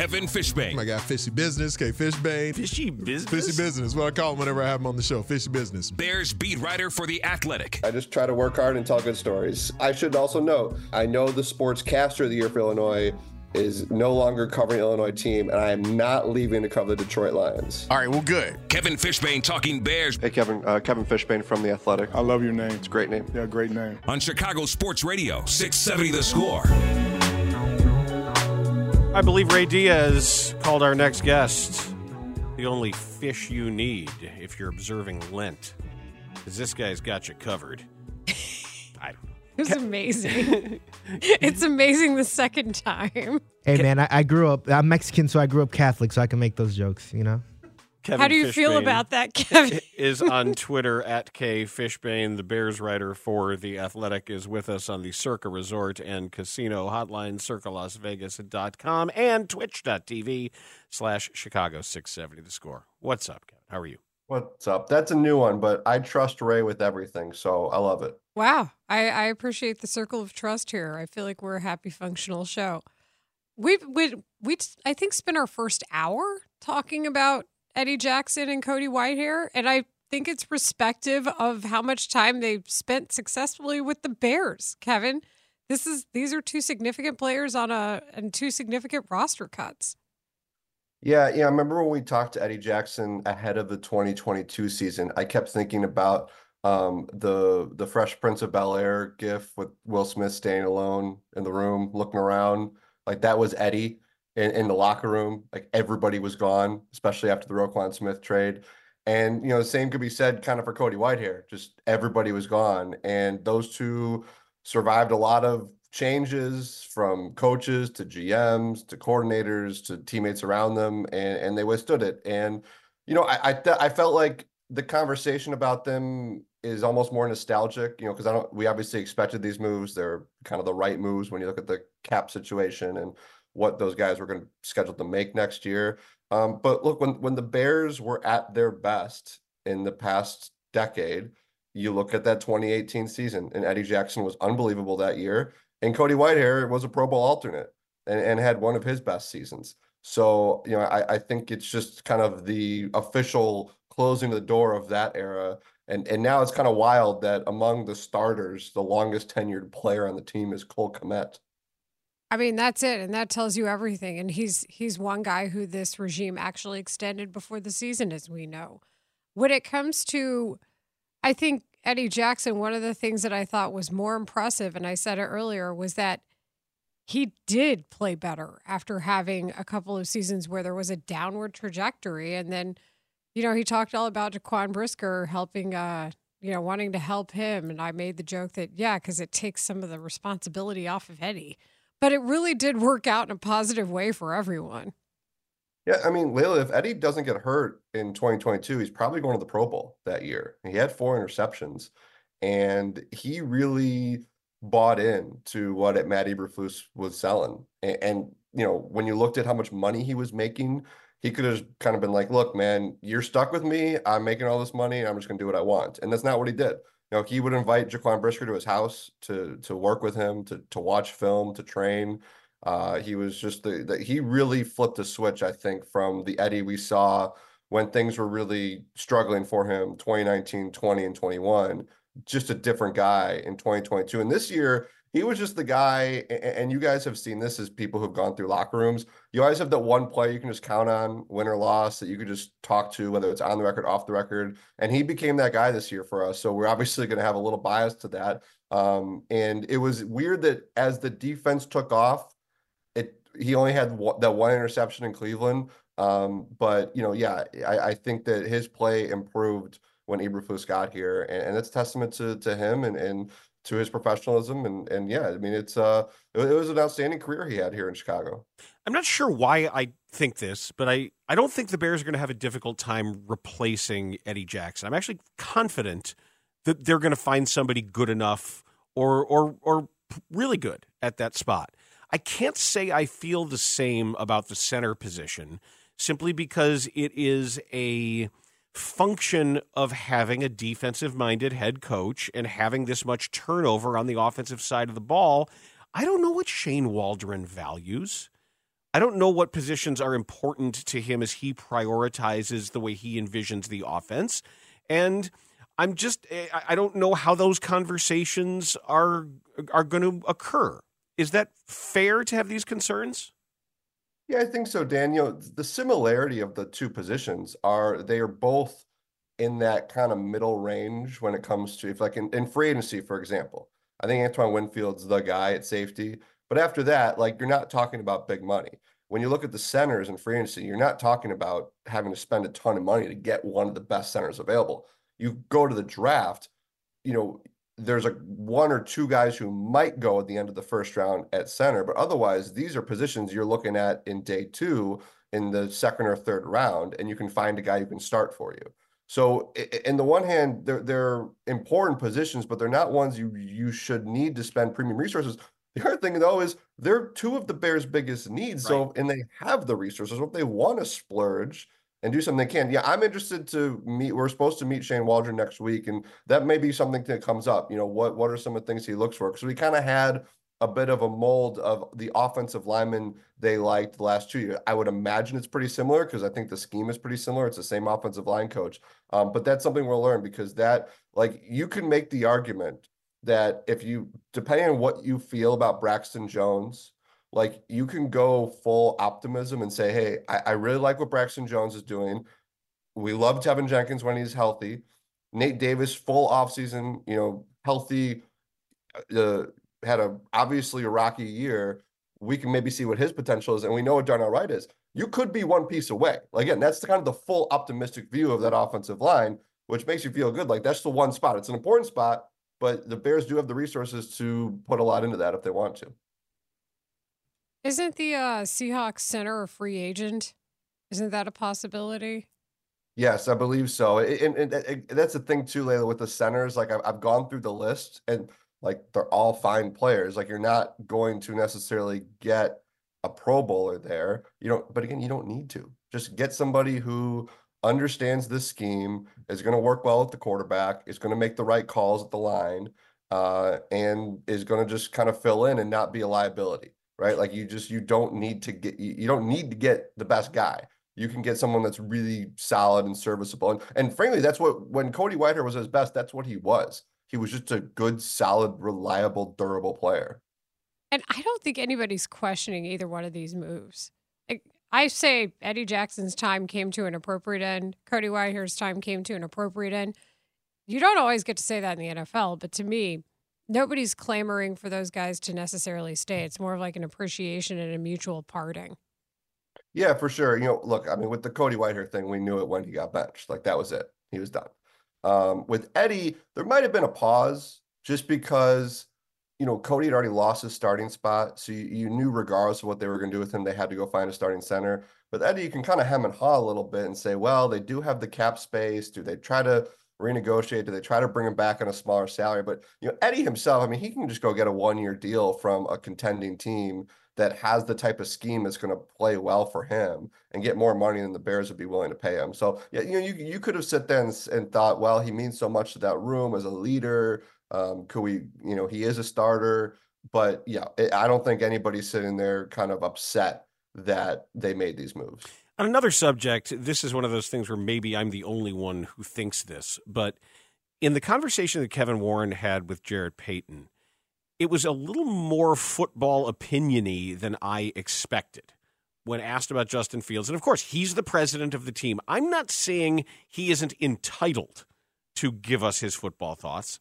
Kevin Fishbain. I got Fishy Business, K Fishbain. Fishy business. Fishy Business, what I call him whenever I have him on the show. Fishy Business. Bears beat writer for The Athletic. I just try to work hard and tell good stories. I should also note, I know the sportscaster of the year for Illinois is no longer covering Illinois team, and I am not leaving to cover the Detroit Lions. All right, well, good. Kevin Fishbain talking Bears Hey, Kevin. Uh, Kevin Fishbain from the Athletic. I love your name. It's a great name. Yeah, great name. on Chicago Sports Radio, 670 The Score. I believe Ray Diaz called our next guest the only fish you need if you're observing Lent. Because this guy's got you covered. I, It was amazing. it's amazing the second time. Hey man, I, I grew up. I'm Mexican, so I grew up Catholic, so I can make those jokes. You know. Kevin How do you feel about that, Kevin? is on Twitter at K Fishbain. The Bears writer for The Athletic is with us on the Circa Resort and Casino hotline, circalasvegas.com and twitch.tv slash Chicago 670 The Score. What's up, Kevin? How are you? What's up? That's a new one, but I trust Ray with everything, so I love it. Wow. I, I appreciate the circle of trust here. I feel like we're a happy, functional show. We've, we, we, I think, spent our first hour talking about Eddie Jackson and Cody Whitehair. And I think it's respective of how much time they've spent successfully with the Bears, Kevin. This is these are two significant players on a and two significant roster cuts. Yeah, yeah. I remember when we talked to Eddie Jackson ahead of the 2022 season. I kept thinking about um, the the Fresh Prince of Bel Air gif with Will Smith staying alone in the room, looking around. Like that was Eddie in, in the locker room. Like everybody was gone, especially after the Roquan Smith trade. And you know, the same could be said kind of for Cody Whitehair. Just everybody was gone, and those two survived a lot of changes from coaches to GMs to coordinators to teammates around them, and, and they withstood it. And you know, I I, th- I felt like the conversation about them is almost more nostalgic, you know, because I don't. We obviously expected these moves. They're kind of the right moves when you look at the cap situation and what those guys were going to schedule to make next year. Um, but look, when when the Bears were at their best in the past decade, you look at that 2018 season, and Eddie Jackson was unbelievable that year, and Cody Whitehair was a Pro Bowl alternate and, and had one of his best seasons. So, you know, I, I think it's just kind of the official closing the door of that era. And and now it's kind of wild that among the starters, the longest tenured player on the team is Cole Kmet. I mean, that's it, and that tells you everything. And he's he's one guy who this regime actually extended before the season, as we know. When it comes to, I think Eddie Jackson, one of the things that I thought was more impressive, and I said it earlier, was that he did play better after having a couple of seasons where there was a downward trajectory, and then, you know, he talked all about Jaquan Brisker helping, uh, you know, wanting to help him, and I made the joke that yeah, because it takes some of the responsibility off of Eddie but it really did work out in a positive way for everyone. Yeah, I mean, Leila, if Eddie doesn't get hurt in 2022, he's probably going to the Pro Bowl that year. He had four interceptions, and he really bought in to what Matt Eberflus was selling. And, and you know, when you looked at how much money he was making, he could have kind of been like, "Look, man, you're stuck with me. I'm making all this money. And I'm just going to do what I want." And that's not what he did you know, he would invite Jaquan Brisker to his house to to work with him, to to watch film, to train. Uh, he was just the, the he really flipped the switch, I think, from the Eddie we saw when things were really struggling for him 2019, 20, and 21. Just a different guy in 2022. And this year, he was just the guy, and you guys have seen this as people who've gone through locker rooms. You always have that one player you can just count on, win or loss, that you could just talk to, whether it's on the record, off the record. And he became that guy this year for us. So we're obviously going to have a little bias to that. Um, and it was weird that as the defense took off, it he only had that one interception in Cleveland. Um, but you know, yeah, I, I think that his play improved when Eberflus got here, and, and it's testament to to him and and to his professionalism and and yeah, I mean it's uh it, it was an outstanding career he had here in Chicago. I'm not sure why I think this, but I I don't think the Bears are going to have a difficult time replacing Eddie Jackson. I'm actually confident that they're going to find somebody good enough or or or really good at that spot. I can't say I feel the same about the center position simply because it is a function of having a defensive minded head coach and having this much turnover on the offensive side of the ball. I don't know what Shane Waldron values. I don't know what positions are important to him as he prioritizes the way he envisions the offense. And I'm just eh, I don't know how those conversations are are going to occur. Is that fair to have these concerns? Yeah, I think so, Daniel. The similarity of the two positions are they are both in that kind of middle range when it comes to if like in, in free agency, for example. I think Antoine Winfield's the guy at safety. But after that, like you're not talking about big money. When you look at the centers in free agency, you're not talking about having to spend a ton of money to get one of the best centers available. You go to the draft, you know, there's a one or two guys who might go at the end of the first round at center, but otherwise these are positions you're looking at in day two in the second or third round, and you can find a guy who can start for you. So, in the one hand, they're they're important positions, but they're not ones you you should need to spend premium resources. The other thing though is they're two of the Bears' biggest needs. Right. So, and they have the resources. So if they want to splurge and do something they can. Yeah, I'm interested to meet. We're supposed to meet Shane Waldron next week, and that may be something that comes up. You know, what what are some of the things he looks for? Because we kind of had a bit of a mold of the offensive lineman they liked the last two years. I would imagine it's pretty similar because I think the scheme is pretty similar. It's the same offensive line coach. Um, but that's something we'll learn because that, like, you can make the argument that if you, depending on what you feel about Braxton Jones, like you can go full optimism and say, hey, I, I really like what Braxton Jones is doing. We love Teven Jenkins when he's healthy. Nate Davis, full offseason, you know, healthy, uh, had a obviously a rocky year. We can maybe see what his potential is, and we know what Darnell Wright is. You could be one piece away. Again, that's the kind of the full optimistic view of that offensive line, which makes you feel good. Like that's the one spot. It's an important spot, but the Bears do have the resources to put a lot into that if they want to. Isn't the uh, Seahawks center a free agent? Isn't that a possibility? Yes, I believe so. And, and, and, that's the thing too, Leila, with the centers. Like I've, I've gone through the list, and like they're all fine players. Like you're not going to necessarily get a Pro Bowler there. You don't, but again, you don't need to. Just get somebody who understands this scheme, is going to work well at the quarterback, is going to make the right calls at the line, uh, and is going to just kind of fill in and not be a liability right? Like you just you don't need to get you don't need to get the best guy. You can get someone that's really solid and serviceable. And and frankly, that's what when Cody Whitehair was his best, that's what he was. He was just a good, solid, reliable, durable player. And I don't think anybody's questioning either one of these moves. I say Eddie Jackson's time came to an appropriate end. Cody Whitehair's time came to an appropriate end. You don't always get to say that in the NFL, but to me, nobody's clamoring for those guys to necessarily stay. It's more of like an appreciation and a mutual parting. Yeah, for sure. You know, look, I mean, with the Cody Whitehair thing, we knew it when he got benched. Like that was it. He was done. Um, with Eddie, there might have been a pause just because, you know, Cody had already lost his starting spot. So you, you knew regardless of what they were going to do with him, they had to go find a starting center. With Eddie, you can kind of hem and haw a little bit and say, well, they do have the cap space. Do they try to renegotiate? Do they try to bring him back on a smaller salary? But you know, Eddie himself, I mean, he can just go get a one-year deal from a contending team that has the type of scheme that's going to play well for him and get more money than the Bears would be willing to pay him. So yeah, you know, you you could have sit there and, and thought, well, he means so much to that room as a leader. Um, could we, you know, he is a starter, but yeah, I don't think anybody's sitting there kind of upset that they made these moves. On another subject, this is one of those things where maybe I'm the only one who thinks this, but in the conversation that Kevin Warren had with Jarrett Payton, it was a little more football opiniony than I expected when asked about Justin Fields. And of course, he's the president of the team. I'm not saying he isn't entitled to give us his football thoughts.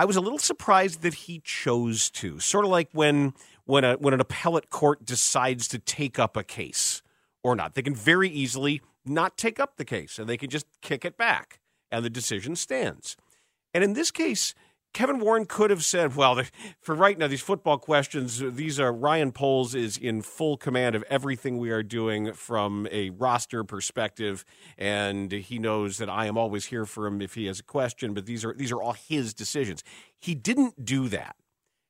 I was a little surprised that he chose to. Sort of like when when a when an appellate court decides to take up a case or not. They can very easily not take up the case and they can just kick it back and the decision stands. And in this case, Kevin Warren could have said, well, for right now, these football questions, these are Ryan Poles is in full command of everything we are doing from a roster perspective. And he knows that I am always here for him if he has a question, but these are, these are all his decisions. He didn't do that.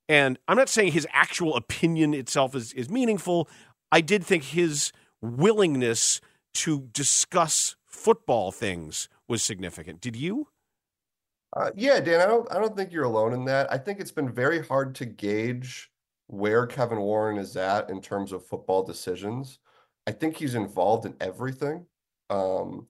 And I'm not saying his actual opinion itself is, is meaningful. I did think his willingness to discuss football things was significant. Did you? Uh, yeah, Dan, I don't I don't think you're alone in that. I think it's been very hard to gauge where Kevin Warren is at in terms of football decisions, I think he's involved in everything. Um,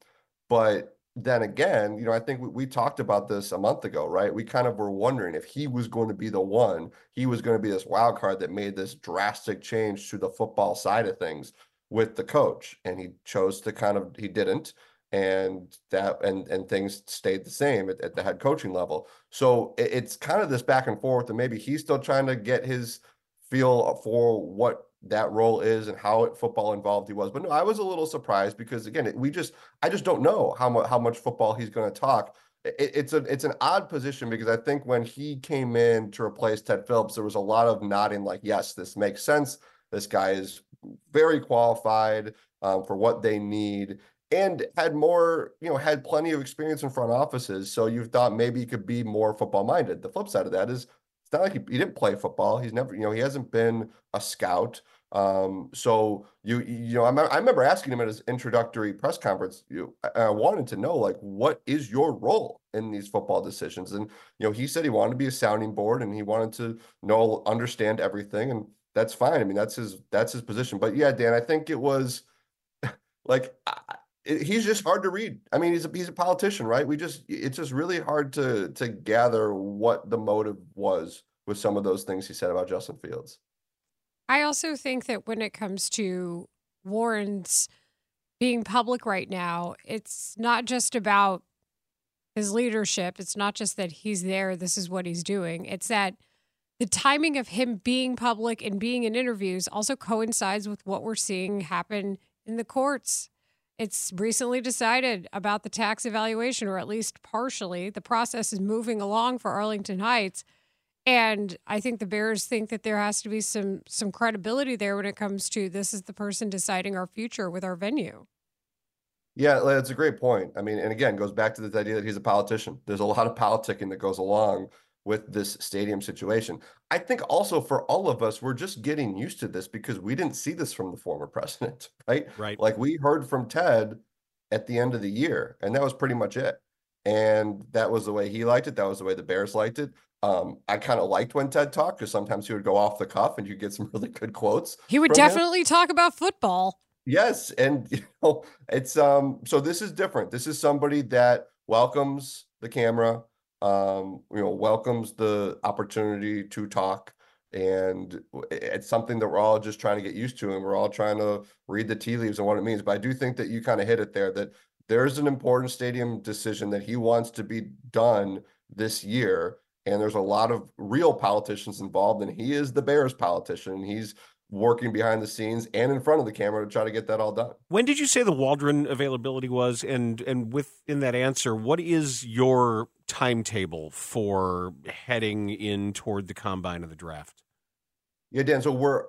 but then again, you know, I think we, we, talked about this a month ago, right? We kind of were wondering if he was going to be the one, he was going to be this wild card that made this drastic change to the football side of things with the coach. And he chose to kind of, he didn't. And that, and, and things stayed the same at, at the head coaching level. So it, it's kind of this back and forth, and maybe he's still trying to get his feel for what that role is and how it, football involved he was. But no, I was a little surprised because again, we just I just don't know how much how much football he's going to talk. It, it's a it's an odd position because I think when he came in to replace Ted Phillips, there was a lot of nodding like, yes, this makes sense. This guy is very qualified um, for what they need and had more, you know, had plenty of experience in front offices. So you thought maybe he could be more football minded. The flip side of that is it's not like he, he didn't play football. He's never, you know, he hasn't been a scout. Um, so you, you know, I, I remember asking him at his introductory press conference, you, I wanted to know, like, what is your role in these football decisions? And, you know, he said he wanted to be a sounding board and he wanted to know, understand everything. And that's fine. I mean, that's his, that's his position. But yeah, Dan, I think it was like, he's just hard to read. I mean, he's a he's a politician, right? We just it's just really hard to to gather what the motive was with some of those things he said about Justin Fields. I also think that when it comes to Warren's being public right now, it's not just about his leadership. It's not just that he's there, this is what he's doing. It's that the timing of him being public and being in interviews also coincides with what we're seeing happen in the courts it's recently decided about the tax evaluation, or at least partially. The process is moving along for Arlington Heights. And I think the Bears think that there has to be some some credibility there when it comes to this is the person deciding our future with our venue. Yeah, that's a great point. I mean, and again, goes back to this idea that he's a politician. There's a lot of politicking that goes along with this stadium situation. I think also for all of us, we're just getting used to this because we didn't see this from the former president, right? Right. Like we heard from Ted at the end of the year, and that was pretty much it. And that was the way he liked it. That was the way the Bears liked it. Um, I kind of liked when Ted talked because sometimes he would go off the cuff and you get some really good quotes. He would definitely him. talk about football. Yes, and you know, it's um so this is different. This is somebody that welcomes the camera, um, you know, welcomes the opportunity to talk. And it's something that we're all just trying to get used to, and we're all trying to read the tea leaves and what it means. But I do think that you kind of hit it there that there's an important stadium decision that he wants to be done this year. And there's a lot of real politicians involved, and he is the Bears politician. And He's working behind the scenes and in front of the camera to try to get that all done. When did you say the Waldron availability was? And and within that answer, what is your timetable for heading in toward the combine of the draft? Yeah, Dan. So we're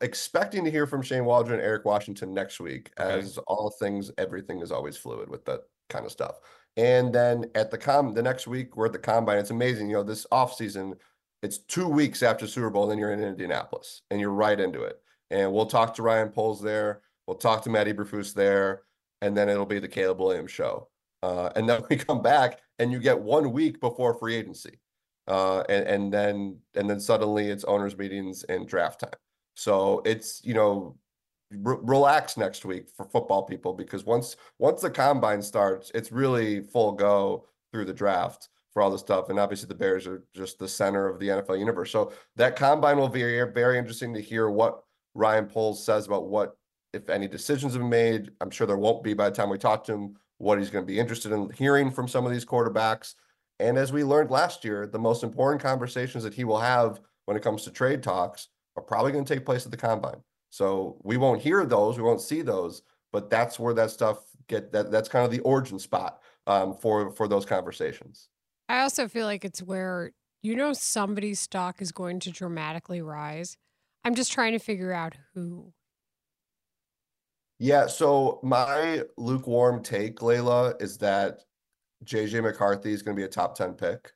expecting to hear from Shane Waldron and Eric Washington next week, okay. as all things, everything is always fluid with that kind of stuff. And then at the com the next week, we're at the combine. It's amazing. You know, this off season it's two weeks after Super Bowl, then you're in Indianapolis and you're right into it. And we'll talk to Ryan Poles there. We'll talk to Matt Eberflus there, and then it'll be the Caleb Williams show. Uh, and then we come back, and you get one week before free agency, uh, and and then and then suddenly it's owners meetings and draft time. So it's you know relax next week for football people because once once the combine starts, it's really full go through the draft for all this stuff. And obviously, the Bears are just the center of the NFL universe. So that combine will be very interesting to hear what Ryan Poles says about what, if any, decisions have been made. I'm sure there won't be by the time we talk to him. What he's going to be interested in hearing from some of these quarterbacks. And as we learned last year, the most important conversations that he will have when it comes to trade talks are probably going to take place at the combine. So we won't hear those, we won't see those, but that's where that stuff get that that's kind of the origin spot um, for for those conversations. I also feel like it's where you know somebody's stock is going to dramatically rise. I'm just trying to figure out who. Yeah, so my lukewarm take, Leila, is that JJ McCarthy is going to be a top 10 pick.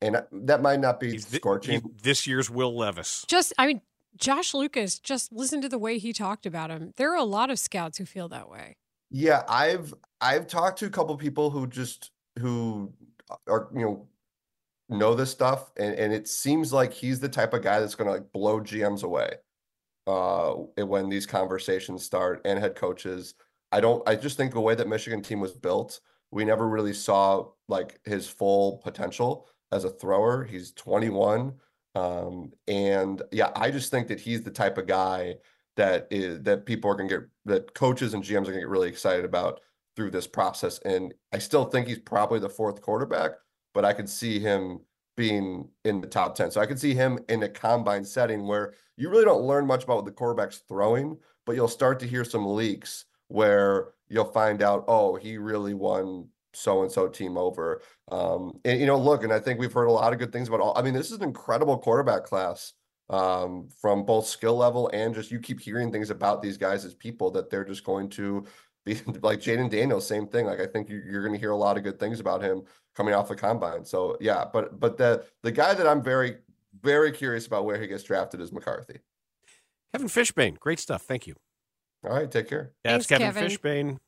And that might not be he's scorching. Th- this year's Will Levis. Just, I mean, Josh Lucas, just listen to the way he talked about him. There are a lot of scouts who feel that way. Yeah, I've I've talked to a couple people who just who are you know know this stuff, and, and it seems like he's the type of guy that's going to like blow GMs away uh, when these conversations start and head coaches. I don't. I just think the way that Michigan team was built, we never really saw like his full potential as a thrower. He's 21, um, and yeah, I just think that he's the type of guy that is that people are to get that coaches and GMs are to get really excited about through this process. And I still think he's probably the fourth quarterback, but I could see him being in the top 10. So I could see him in a combine setting where you really don't learn much about what the quarterback's throwing, but you'll start to hear some leaks where you'll find out, oh, he really won so and so team over. Um, and you know, look, and I think we've heard a lot of good things about all. I mean, this is an incredible quarterback class um, from both skill level and just you keep hearing things about these guys as people that they're just going to like Jayden Daniels, same thing. Like I think you, are going to hear a lot of good things about him coming off the combine. So yeah, but but the the guy that I'm very very curious about where he gets drafted is McCarthy. Kevin Fishbain, great stuff. Thank you. All right, take care. That's Thanks, Kevin Kevin. Fishbain.